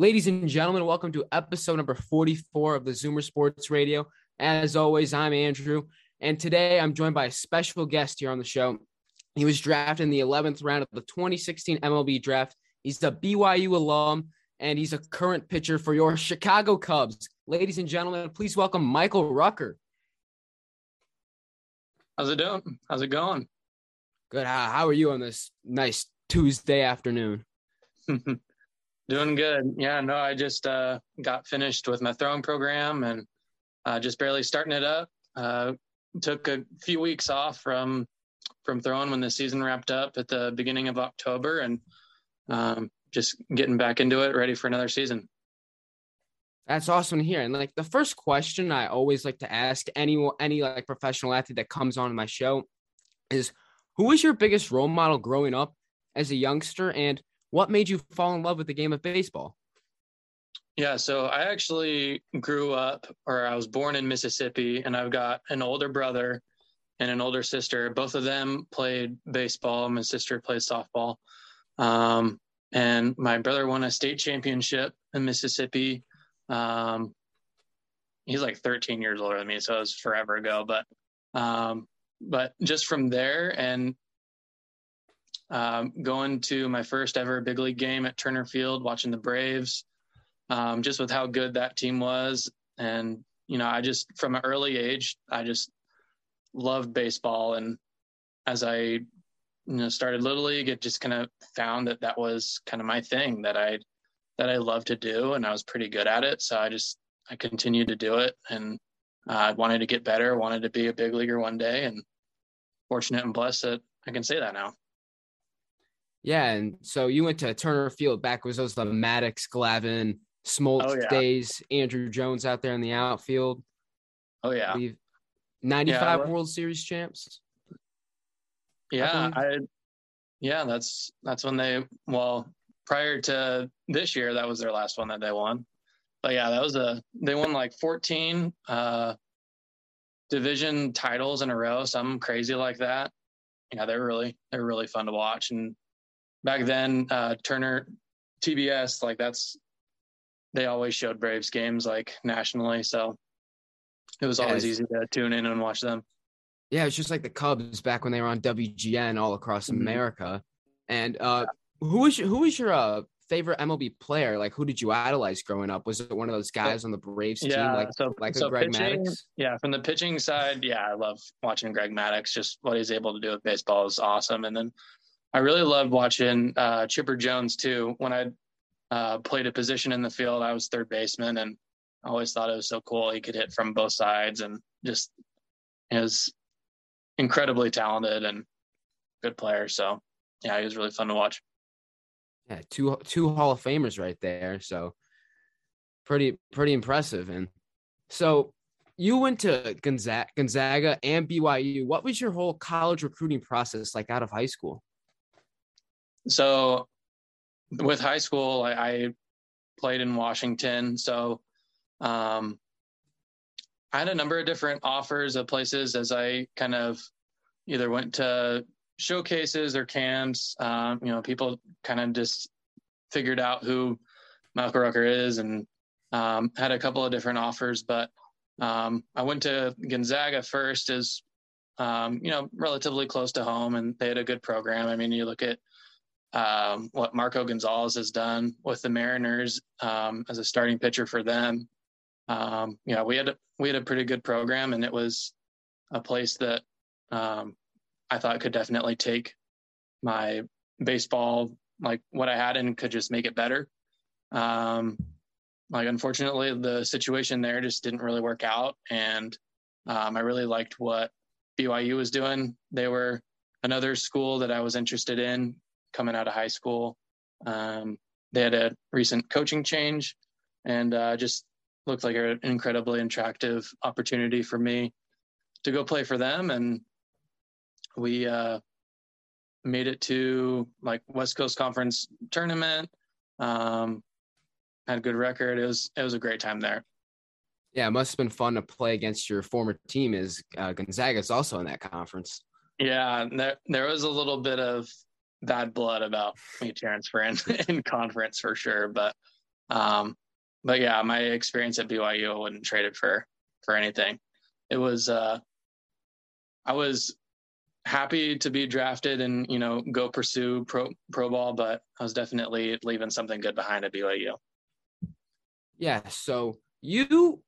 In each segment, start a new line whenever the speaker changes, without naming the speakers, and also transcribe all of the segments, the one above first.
Ladies and gentlemen, welcome to episode number 44 of the Zoomer Sports Radio. As always, I'm Andrew, and today I'm joined by a special guest here on the show. He was drafted in the 11th round of the 2016 MLB draft. He's a BYU alum, and he's a current pitcher for your Chicago Cubs. Ladies and gentlemen, please welcome Michael Rucker.
How's it doing? How's it going?
Good. How are you on this nice Tuesday afternoon?
Doing good. Yeah, no, I just uh, got finished with my throwing program and uh, just barely starting it up. Uh, took a few weeks off from from throwing when the season wrapped up at the beginning of October, and um, just getting back into it, ready for another season.
That's awesome to hear. And like the first question I always like to ask any any like professional athlete that comes on my show is, who was your biggest role model growing up as a youngster, and what made you fall in love with the game of baseball?
Yeah, so I actually grew up, or I was born in Mississippi, and I've got an older brother and an older sister. Both of them played baseball. My sister played softball. Um, and my brother won a state championship in Mississippi. Um, he's like 13 years older than me, so it was forever ago. But um, but just from there and um, going to my first ever big league game at Turner Field, watching the Braves, um, just with how good that team was. And, you know, I just, from an early age, I just loved baseball. And as I, you know, started Little League, it just kind of found that that was kind of my thing that I, that I loved to do. And I was pretty good at it. So I just, I continued to do it. And uh, I wanted to get better, wanted to be a big leaguer one day. And fortunate and blessed that I can say that now.
Yeah, and so you went to Turner Field back was those the Maddux, Glavine, Smoltz oh, yeah. days, Andruw Jones out there in the outfield.
Oh yeah.
95 yeah, World Series champs.
Yeah, I, I, yeah, that's that's when they well, prior to this year that was their last one that they won. But yeah, that was a they won like 14 uh division titles in a row, something crazy like that. Yeah, they're really they're really fun to watch and back then uh, Turner TBS like that's they always showed Braves games like nationally, so it was always easy to tune in and watch them.
Yeah, it's just like the Cubs back when they were on WGN all across mm-hmm. America. And uh, who was your, who was your uh, favorite MLB player? Like, who did you idolize growing up? Was it one of those guys on the Braves
yeah,
team, like
so,
like
so
Greg
pitching,
Maddux?
Yeah, from the pitching side, yeah, I love watching Greg Maddux. Just what he's able to do with baseball is awesome. And then I really loved watching uh, Chipper Jones too. When I uh, played a position in the field, I was third baseman, and I always thought it was so cool. He could hit from both sides, and just was incredibly talented and good player. So yeah, he was really fun to watch.
Yeah, two two Hall of Famers right there. So pretty pretty impressive. And so you went to Gonzaga, Gonzaga and BYU. What was your whole college recruiting process like out of high school?
So with high school, I, I played in Washington. So um, I had a number of different offers of places as I kind of either went to showcases or camps. Um, you know, people kind of just figured out who Michael Rucker is and um, had a couple of different offers. But um, I went to Gonzaga first, as um, you know, relatively close to home, and they had a good program. I mean, you look at um, what Marco Gonzalez has done with the Mariners um, as a starting pitcher for them. Um, you know, we had a, we had a pretty good program, and it was a place that um, I thought could definitely take my baseball, like what I had, and could just make it better. Um, like, unfortunately, the situation there just didn't really work out, and um, I really liked what BYU was doing. They were another school that I was interested in coming out of high school. Um, they had a recent coaching change and uh, just looked like an incredibly attractive opportunity for me to go play for them. And we uh, made it to like West Coast Conference tournament. Um, had a good record. It was it was a great time there.
Yeah, it must have been fun to play against your former team. Is uh, Gonzaga is also in that conference?
Yeah, there there was a little bit of bad blood about me transferring in conference for sure. But Um, but yeah, my experience at BYU, I wouldn't trade it for for anything. It was uh, I was happy to be drafted and you know go pursue pro pro ball, but I was definitely leaving something good behind at BYU.
Yeah, so you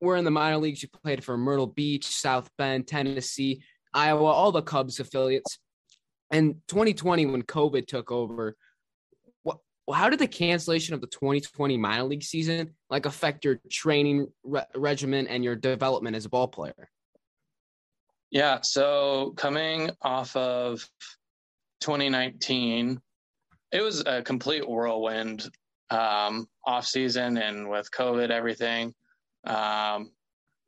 were in the minor leagues. You played for Myrtle Beach, South Bend, Tennessee, Iowa, all the Cubs affiliates. And 2020, when COVID took over, what, how did the cancellation of the 2020 minor league season like affect your training re- regimen and your development as a ball player?
Yeah, so coming off of 2019, it was a complete whirlwind um, off season and with COVID, everything. Um,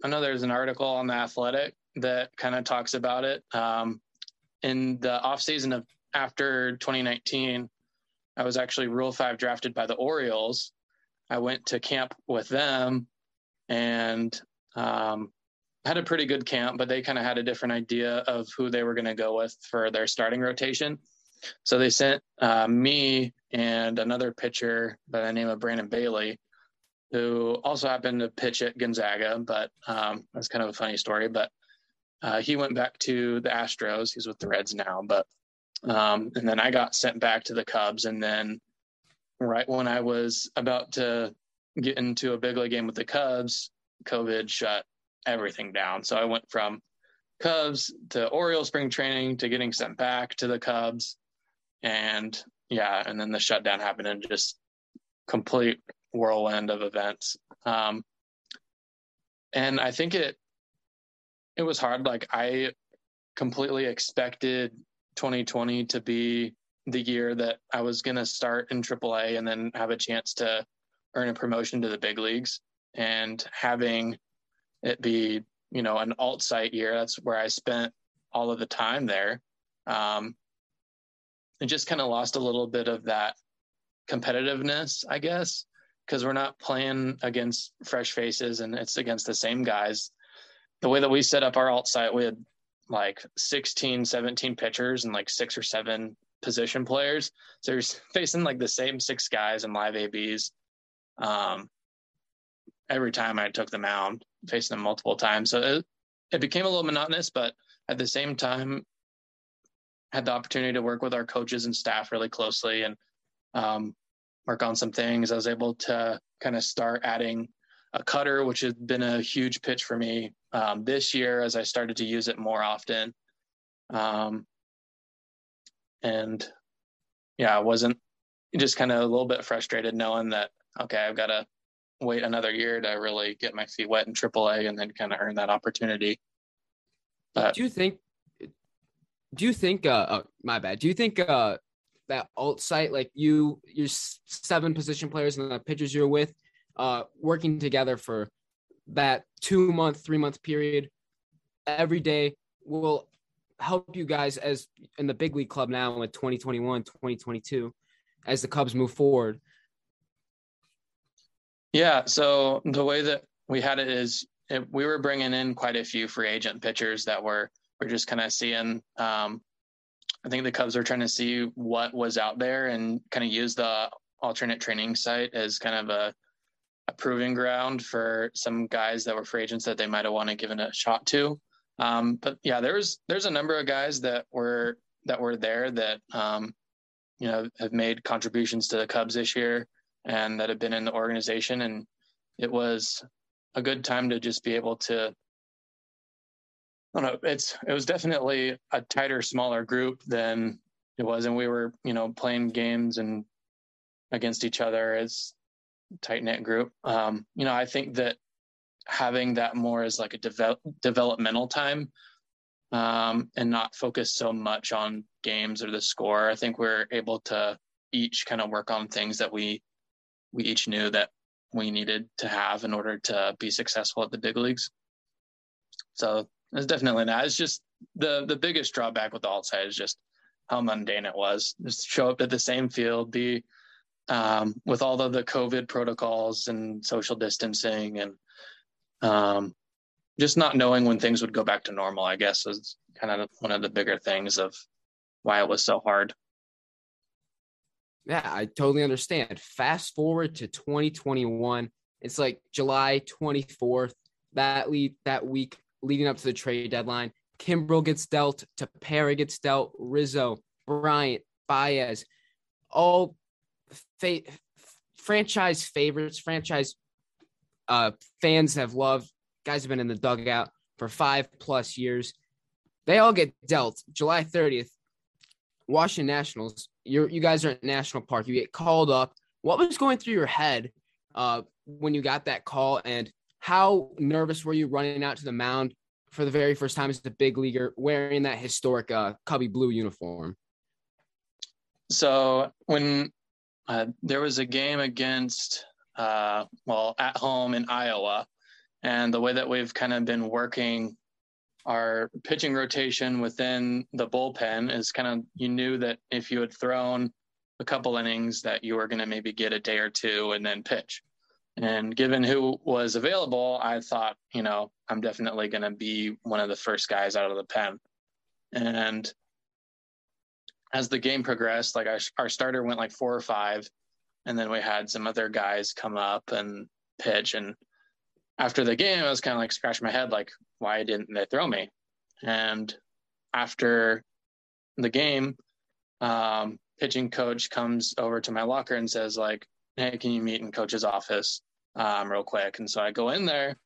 I know there's an article on the Athletic that kind of talks about it. Um, in the off season of after 2019, I was actually Rule Five drafted by the Orioles. I went to camp with them and um, had a pretty good camp, but they kind of had a different idea of who they were going to go with for their starting rotation. So they sent uh, me and another pitcher by the name of Brandon Bailey, who also happened to pitch at Gonzaga, but um, that's kind of a funny story. But uh, he went back to the Astros. He's with the Reds now, but um, and then I got sent back to the Cubs. And then right when I was about to get into a big league game with the Cubs, COVID shut everything down. So I went from Cubs to Oriole spring training to getting sent back to the Cubs. And yeah, and then the shutdown happened and just complete whirlwind of events. Um, and I think it it was hard. Like I completely expected 2020 to be the year that I was going to start in AAA and then have a chance to earn a promotion to the big leagues. And having it be, you know, an alt site year, that's where I spent all of the time there. Um, it just kind of lost a little bit of that competitiveness, I guess, because we're not playing against fresh faces and it's against the same guys. The way that we set up our alt site, we had like 16, 17 pitchers and like six or seven position players. So you're facing like the same six guys in live ABs. Um, every time I took the mound, facing them multiple times. So it, it became a little monotonous, but at the same time, had the opportunity to work with our coaches and staff really closely and um, work on some things. I was able to kind of start adding a cutter, which has been a huge pitch for me um, this year as I started to use it more often. Um, and yeah, I wasn't just kind of a little bit frustrated knowing that, okay, I've got to wait another year to really get my feet wet in AAA and then kind of earn that opportunity.
But, do you think, do you think, uh, oh, my bad, do you think, uh, that alt site, like you, your seven position players and the pitchers you're with, uh, working together for that two month, three month period every day will help you guys as in the big league club now with 2021, 2022, as the Cubs move forward?
Yeah. So the way that we had it is it, we were bringing in quite a few free agent pitchers that were, we're just kind of seeing, um, I think the Cubs were trying to see what was out there and kind of use the alternate training site as kind of a a proving ground for some guys that were free agents that they might have wanted given a shot to. Um, but yeah, there's there's a number of guys that were that were there that um, you know have made contributions to the Cubs this year and that have been in the organization, and it was a good time to just be able to. I don't know. It's it was definitely a tighter, smaller group than it was, and we were you know playing games and against each other as tight knit group. Um, you know, I think that having that more as like a develop, developmental time um, and not focus so much on games or the score. I think we're able to each kind of work on things that we we each knew that we needed to have in order to be successful at the big leagues. So it's definitely not. It's just the the biggest drawback with the alt site is just how mundane it was. Just show up at the same field, be um, with all of the COVID protocols and social distancing and um, just not knowing when things would go back to normal, I guess, is kind of one of the bigger things of why it was so hard.
Yeah, I totally understand. Fast forward to 2021. It's like July 24th. That lead that week leading up to the trade deadline. Kimbrel gets dealt, Tepera gets dealt, Rizzo, Bryant, Baez, all fa- franchise favorites, franchise uh, fans have loved. Guys have been in the dugout for five plus years. They all get dealt July 30th. Washington Nationals, you you guys are at National Park. You get called up. What was going through your head uh, when you got that call, and how nervous were you running out to the mound for the very first time as a big leaguer wearing that historic uh, Cubby blue uniform?
So when uh, there was a game against, uh, well, at home in Iowa, and the way that we've kind of been working our pitching rotation within the bullpen is kind of you knew that if you had thrown a couple innings that you were going to maybe get a day or two and then pitch. And given who was available, I thought, you know, I'm definitely going to be one of the first guys out of the pen. And as the game progressed, like our, our starter went like four or five, and then we had some other guys come up and pitch. And after the game, I was kind of like scratching my head, like, why didn't they throw me? And after the game, um, pitching coach comes over to my locker and says, like, hey, can you meet in coach's office um, real quick? And so I go in there,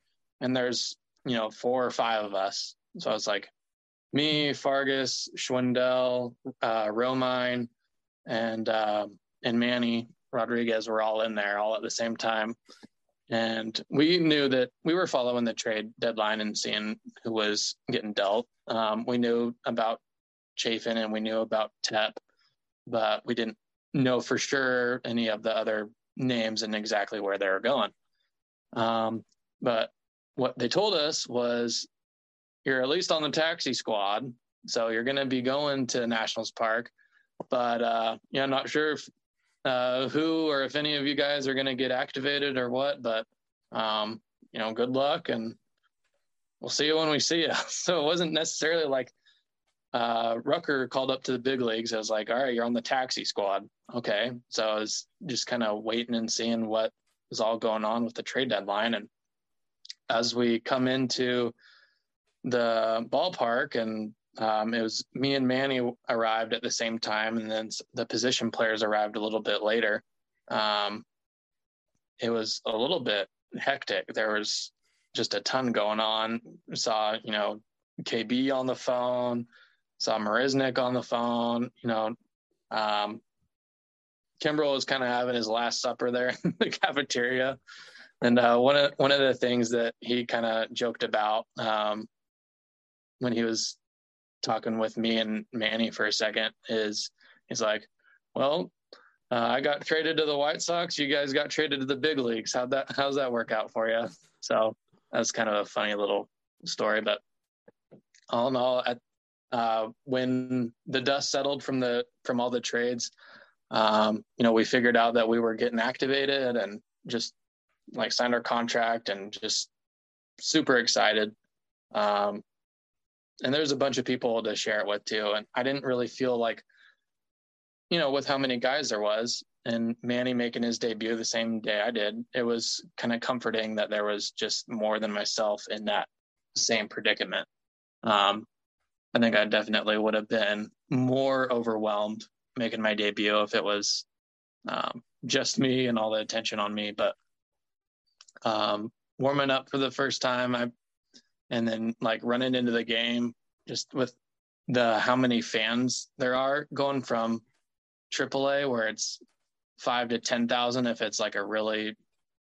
and there's you know four or five of us. So I was like, me, Fargas, Schwindel, uh, Romine, and uh, and Manny Rodriguez were all in there all at the same time. And we knew that we were following the trade deadline and seeing who was getting dealt. Um, we knew about Chafin and we knew about Tep, but we didn't know for sure any of the other names and exactly where they were going. Um, but what they told us was you're at least on the taxi squad. So you're going to be going to Nationals Park. But uh, I'm not sure if uh, who or if any of you guys are going to get activated or what. But um, you know, good luck, and we'll see you when we see you. So it wasn't necessarily like uh, Rucker called up to the big leagues. I was like, all right, you're on the taxi squad. Okay, so I was just kind of waiting and seeing what was all going on with the trade deadline, and as we come into the ballpark and um, it was me and Manny arrived at the same time, and then the position players arrived a little bit later. Um, it was a little bit hectic. There was just a ton going on. Saw you know KB on the phone, saw Marisnick on the phone. You know, um, Kimbrel was kind of having his last supper there in the cafeteria, and uh, one of one of the things that he kind of joked about um, when he was talking with me and Manny for a second is he's like, well, uh, I got traded to the White Sox. You guys got traded to the big leagues. How'd that, how's that work out for you? So that's kind of a funny little story, but all in all, at, uh, when the dust settled from the, from all the trades, um, you know, we figured out that we were getting activated and just like signed our contract and just super excited. Um, and there's a bunch of people to share it with too. And I didn't really feel like, you know, with how many guys there was, and Manny making his debut the same day I did, it was kind of comforting that there was just more than myself in that same predicament. Um, I think I definitely would have been more overwhelmed making my debut if it was um, just me and all the attention on me. But um, warming up for the first time, I and then like running into the game just with the how many fans there are going from AAA where it's five to ten thousand if it's like a really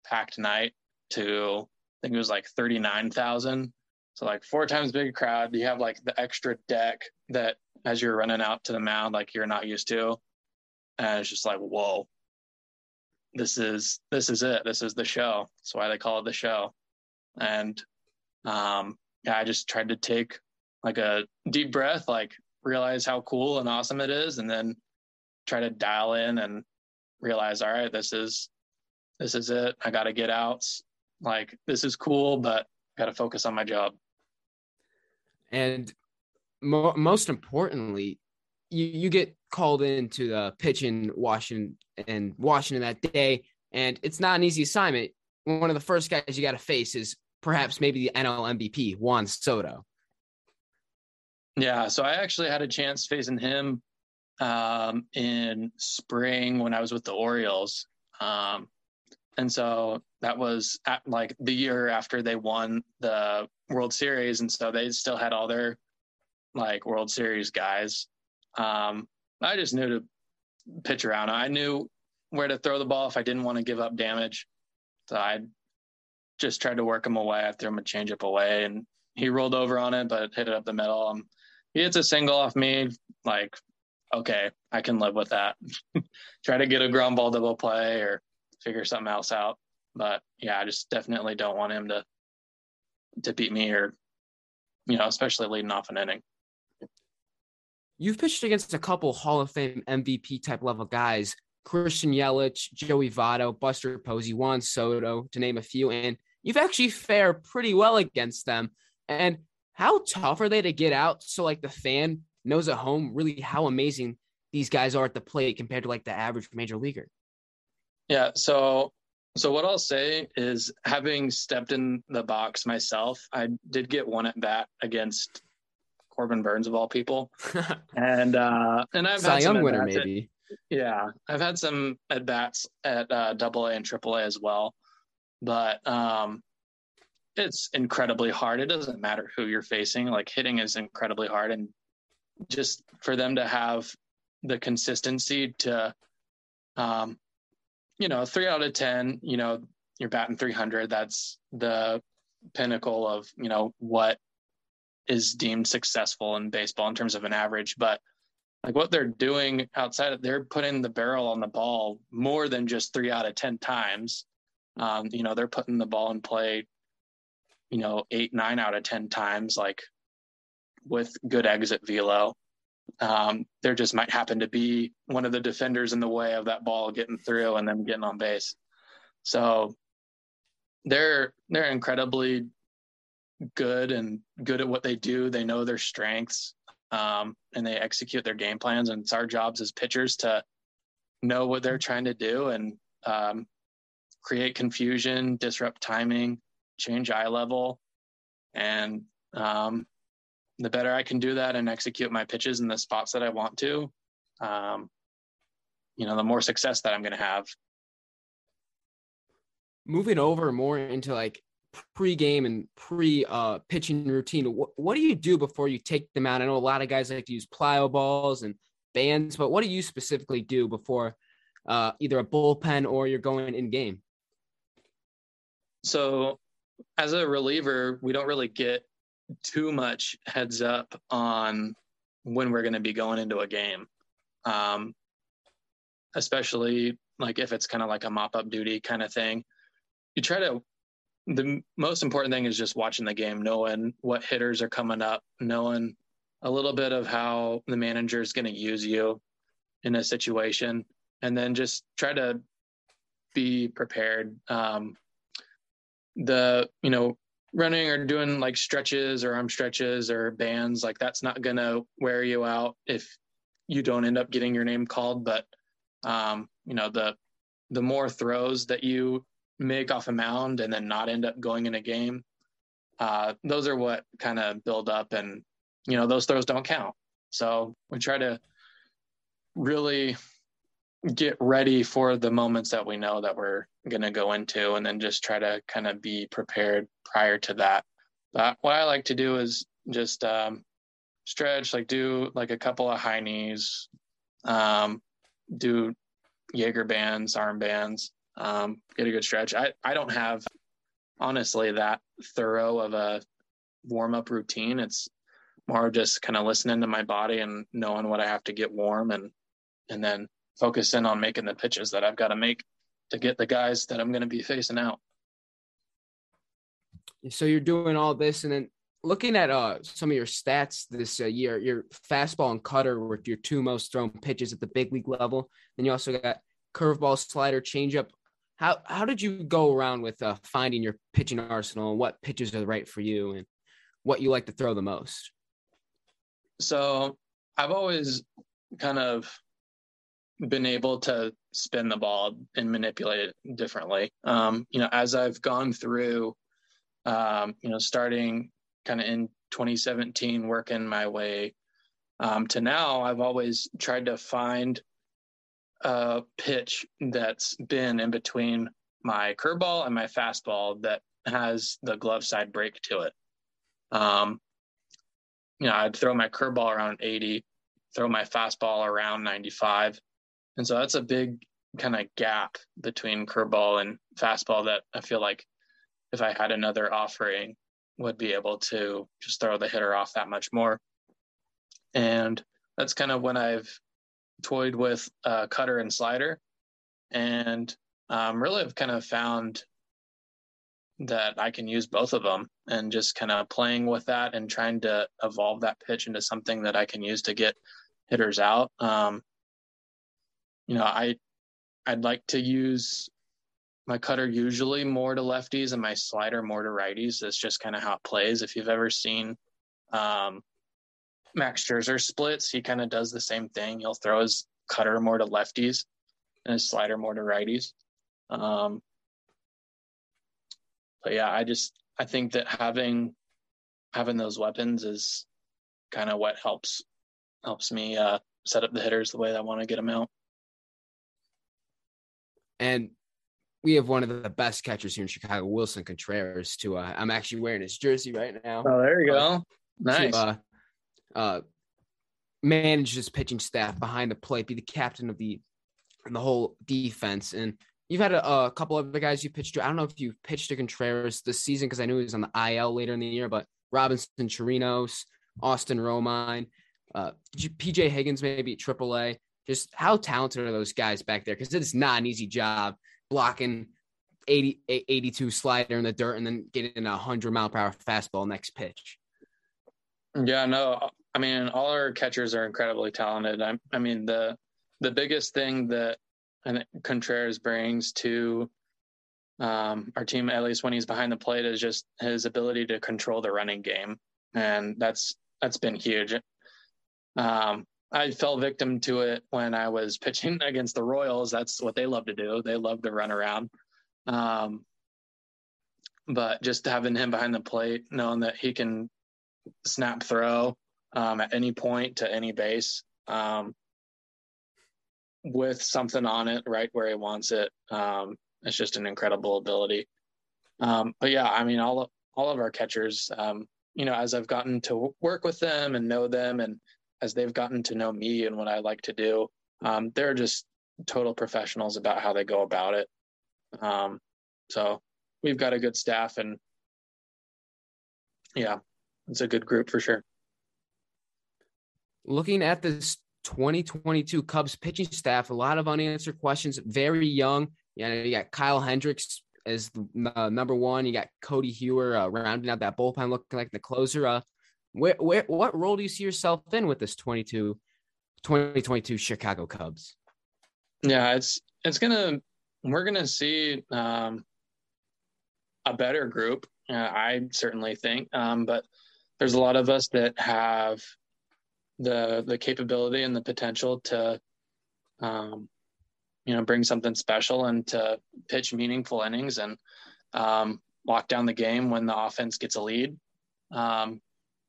packed night to I think it was like thirty nine thousand. So like four times bigger crowd. You have like the extra deck that as you're running out to the mound like you're not used to, and it's just like whoa, this is this is it. This is the show. That's why they call it the show. And um, I just tried to take like a deep breath, like realize how cool and awesome it is, and then try to dial in and realize, all right, this is this is it. I got to get out. Like this is cool, but got to focus on my job.
And mo- most importantly, you you get called into the pitch in Washington and Washington that day, and it's not an easy assignment. One of the first guys you got to face is perhaps maybe the NL MVP Juan Soto.
Yeah, so I actually had a chance facing him um, in spring when I was with the Orioles. Um, and so that was at, like the year after they won the World Series. And so they still had all their like World Series guys. Um, I just knew to pitch around. I knew where to throw the ball if I didn't want to give up damage. So I just tried to work him away. I threw him a changeup away and he rolled over on it, but hit it up the middle. Um, he hits a single off me. Like, okay, I can live with that. Try to get a ground ball double play or figure something else out. But yeah, I just definitely don't want him to to beat me or you know, especially leading off an inning.
You've pitched against a couple Hall of Fame MVP type level guys, Christian Yelich, Joey Votto, Buster Posey, Juan Soto, to name a few, and you've actually fared pretty well against them. And how tough are they to get out so like the fan knows at home really how amazing these guys are at the plate compared to like the average major leaguer?
Yeah, so so what I'll say is having stepped in the box myself, I did get one at bat against Corbin Burnes of all people, and uh, and I've
Cy
had
Young winner maybe.
At, yeah, I've had some at bats at uh, Double A and Triple A as well, but um, it's incredibly hard. It doesn't matter who you're facing; like hitting is incredibly hard, and just for them to have the consistency to, um, you know, three out of ten, you know, you're batting 300. That's the pinnacle of you know what is deemed successful in baseball in terms of an average. But like what they're doing outside of they're putting the barrel on the ball more than just three out of ten times. Um, you know, they're putting the ball in play, you know, eight, nine out of ten times, like with good exit velo. Um, there just might happen to be one of the defenders in the way of that ball getting through and then getting on base. So they're they're incredibly good and good at what they do. They know their strengths um, and they execute their game plans. And it's our jobs as pitchers to know what they're trying to do and um, create confusion, disrupt timing, change eye level. And um, the better I can do that and execute my pitches in the spots that I want to, um, you know, the more success that I'm going to have.
Moving over more into like pre-game and pre uh, pitching routine what, what do you do before you take them out i know a lot of guys like to use plyo balls and bands but what do you specifically do before uh, either a bullpen or you're going in game
so as a reliever we don't really get too much heads up on when we're going to be going into a game um, especially like if it's kind of like a mop-up duty kind of thing you try to the most important thing is just watching the game, knowing what hitters are coming up, knowing a little bit of how the manager is going to use you in a situation, and then just try to be prepared. Um, the you know running or doing like stretches or arm stretches or bands like that's not to wear you out if you don't end up getting your name called but um, you know the the more throws that you make off a mound and then not end up going in a game. Uh, those are what kind of build up, and you know those throws don't count. So we try to really get ready for the moments that we know that we're going to go into, and then just try to kind of be prepared prior to that. But what I like to do is just um, stretch, like do like a couple of high knees, um, do Jaeger bands, arm bands, um, get a good stretch. I, I don't have honestly that thorough of a warm up routine. It's more just kind of listening to my body and knowing what I have to get warm and and then focus in on making the pitches that I've got to make to get the guys that I'm going to be facing out.
So you're doing all this and then looking at uh some of your stats this uh, year, your fastball and cutter were your two most thrown pitches at the big league level. Then you also got curveball, slider, changeup, how how did you go around with uh, finding your pitching arsenal and what pitches are right for you and what you like to throw the most?
So I've always kind of been able to spin the ball and manipulate it differently. Um, you know, as I've gone through, um, you know, starting kind of in 2017, working my way um, to now, I've always tried to find a pitch that's been in between my curveball and my fastball that has the glove side break to it. Um, you know, I'd throw my curveball around 80, throw my fastball around 95. And so that's a big kind of gap between curveball and fastball that I feel like if I had another offering would be able to just throw the hitter off that much more. And that's kind of when I've toyed with uh, cutter and slider and um, really have kind of found that I can use both of them and just kind of playing with that and trying to evolve that pitch into something that I can use to get hitters out. Um, you know, I I'd like to use my cutter usually more to lefties and my slider more to righties. That's just kind of how it plays. If you've ever seen um, Max Scherzer splits, he kind of does the same thing. He'll throw his cutter more to lefties and his slider more to righties. Um, but yeah, I just I think that having having those weapons is kind of what helps helps me uh, set up the hitters the way I want to get them out.
And we have one of the best catchers here in Chicago, Willson Contreras. To uh, I'm actually wearing his jersey right now.
Oh, there you go. Uh, nice.
To, uh, uh, manage his pitching staff behind the plate, be the captain of the and the whole defense, and You've had a, a couple of the guys you pitched to. I don't know if you pitched to Contreras this season because I knew he was on the IL later in the year, but Robinson Chirinos, Austin Romine, uh, PJ Higgins, maybe AAA. Just how talented are those guys back there? Because it's not an easy job blocking 80, 82 slider in the dirt and then getting a 100 mile per hour fastball next pitch.
Yeah, no, I mean, all our catchers are incredibly talented. I, I mean, the the biggest thing that and Contreras brings to um, our team, at least when he's behind the plate, is just his ability to control the running game, and that's that's been huge. Um, I fell victim to it when I was pitching against the Royals. That's what they love to do. They love to run around. Um, but just having him behind the plate, knowing that he can snap throw um, at any point to any base, um, with something on it right where he wants it. Um, it's just an incredible ability. Um, but yeah, I mean, all of, all of our catchers, um, you know, as I've gotten to work with them and know them, and as they've gotten to know me and what I like to do, um, they're just total professionals about how they go about it. Um, so we've got a good staff, and yeah, it's a good group for sure.
Looking at this 2022 Cubs pitching staff, a lot of unanswered questions, very young. You know, you got Kyle Hendricks as uh, number one. You got Codi Heuer uh, rounding out that bullpen, looking like the closer. Uh, where, where, what role do you see yourself in with this 22, 2022 Chicago Cubs?
Yeah, it's it's gonna we're gonna see um, a better group. Uh, I certainly think, um, but there's a lot of us that have the the capability and the potential to um, you know bring something special and to pitch meaningful innings and um, lock down the game when the offense gets a lead. Um,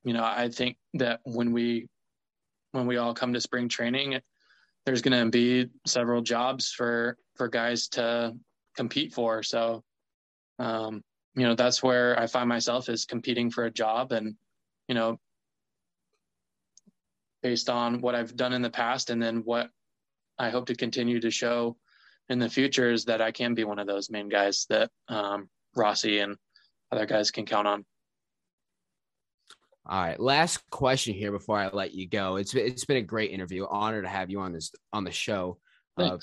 you know, I think that when we when we all come to spring training, there's going to be several jobs for for guys to compete for. So, um, you know, that's where I find myself is competing for a job and you know based on what I've done in the past and then what I hope to continue to show in the future is that I can be one of those main guys that um, Rossy and other guys can count on.
All right, last question here before I let you go. It's it's been a great interview. Honor to have you on this on the show. Uh,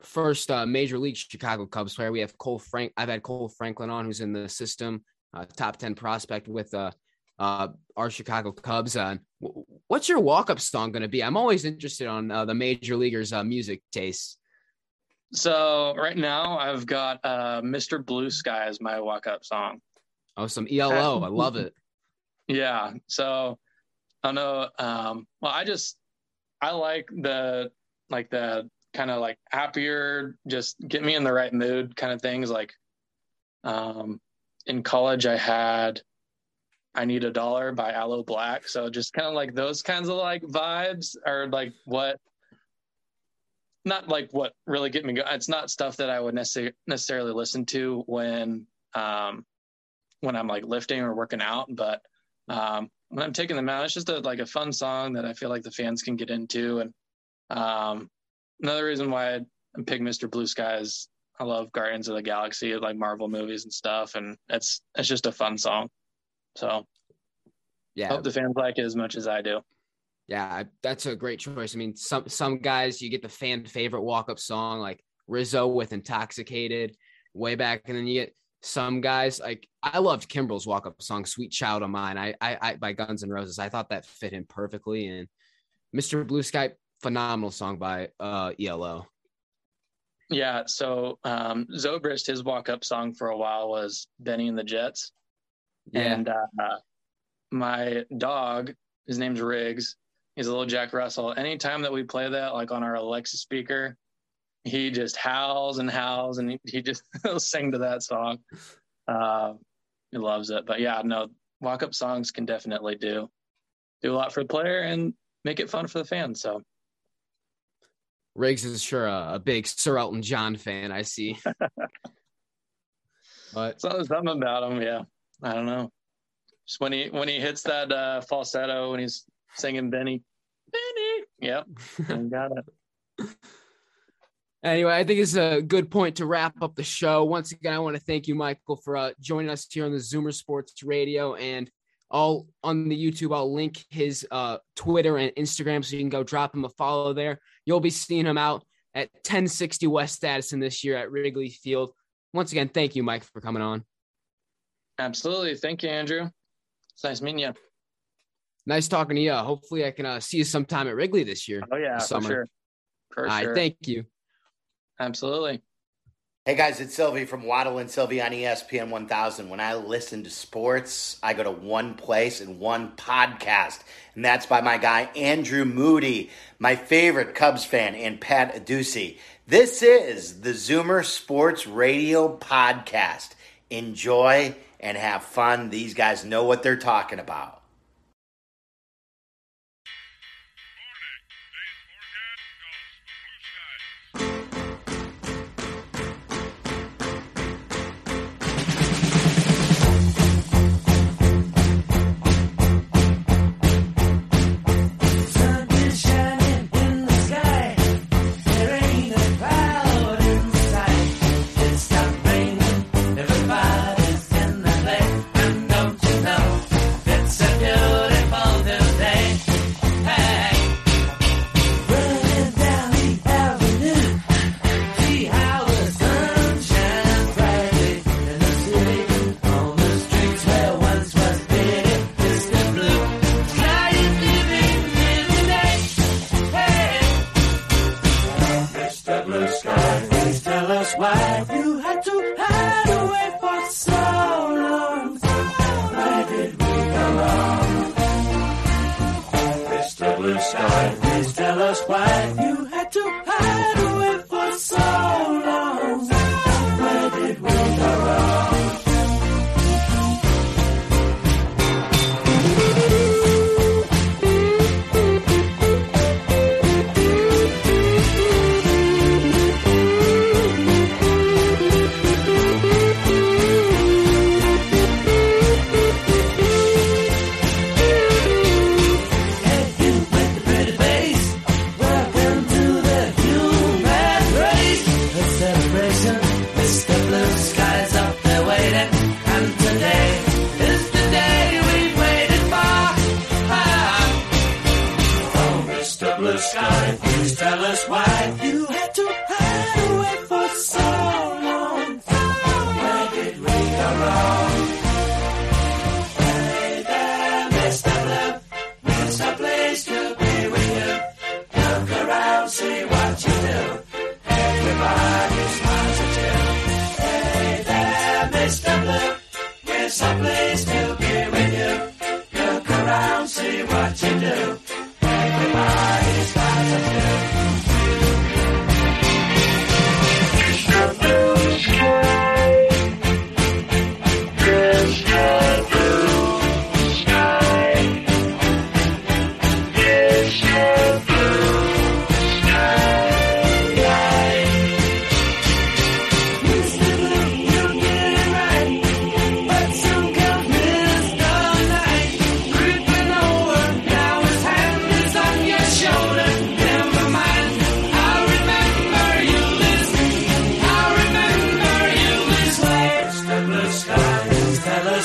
first, uh, Major League Chicago Cubs player. We have Cole Frank. I've had Cole Franklin on, who's in the system, uh, top ten prospect with uh, uh, our Chicago Cubs. Uh, what's your walk-up song going to be? I'm always interested on uh, the major leaguers' uh, music tastes.
So right now, I've got uh, "Mr. Blue Sky" as my walk-up song.
Oh, some ELO. I love it.
Yeah. So I don't know. Um, well, I just I like the like the kind of like happier, just get me in the right mood kind of things. Like um, in college, I had I Need a Dollar by Aloe Blacc. So just kind of like those kinds of like vibes are like what not like what really get me going. It's not stuff that I would necessarily necessarily listen to when um when I'm like lifting or working out, but um when I'm taking them out, it's just a, like a fun song that I feel like the fans can get into. And um, another reason why I pick Mr. Blue Sky is I love Guardians of the Galaxy, like Marvel movies and stuff, and it's it's just a fun song. So yeah, hope the fans like it as much as I do.
Yeah, that's a great choice. I mean, some some guys you get the fan favorite walk up song like Rizzo with "Intoxicated" way back, and then you get some guys like I loved Kimbrel's walk up song "Sweet Child of Mine." I, I, I by Guns N' Roses. I thought that fit him perfectly. And Mr. Blue Sky, phenomenal song by uh, ELO.
Yeah. So um, Zobrist, his walk up song for a while was Benny and the Jets. Yeah. And uh, my dog, his name's Riggs. He's a little Jack Russell. Anytime that we play that, like on our Alexa speaker, he just howls and howls and he, he just sing to that song. Uh, he loves it. But yeah, no, walk up songs can definitely do do a lot for the player and make it fun for the fans. So
Riggs is sure a, a big Sir Elton John fan, I see.
but so, something about him, yeah. I don't know. Just when he when he hits that uh, falsetto and he's singing Benny, Benny, yep, got it.
Anyway, I think it's a good point to wrap up the show. Once again, I want to thank you, Michael, for uh, joining us here on the Zoomer Sports Radio. And all on the YouTube, I'll link his uh, Twitter and Instagram so you can go drop him a follow there. You'll be seeing him out at 1060 West Addison this year at Wrigley Field. Once again, thank you, Mike, for coming on.
Absolutely. Thank you, Andrew. It's nice meeting you.
Nice talking to you. Hopefully, I can uh, see you sometime at Wrigley this year.
Oh, yeah, for sure.
For all sure. right, thank you.
Absolutely.
Hey guys, it's Silvy from Waddle and Silvy on ESPN 1000. When I listen to sports, I go to one place and one podcast, and that's by my guy Andrew Moody, my favorite Cubs fan, and Pat Adduci. This is the Zoomer Sports Radio Podcast. Enjoy and have fun. These guys know what they're talking about.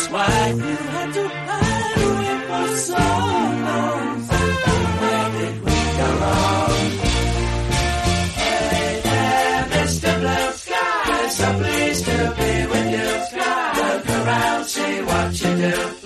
That's why you
had to hide away for so long. Where did we go wrong? Hey there, Mr. Blue Sky, so pleased to be with you. Sky, look around, see what you do.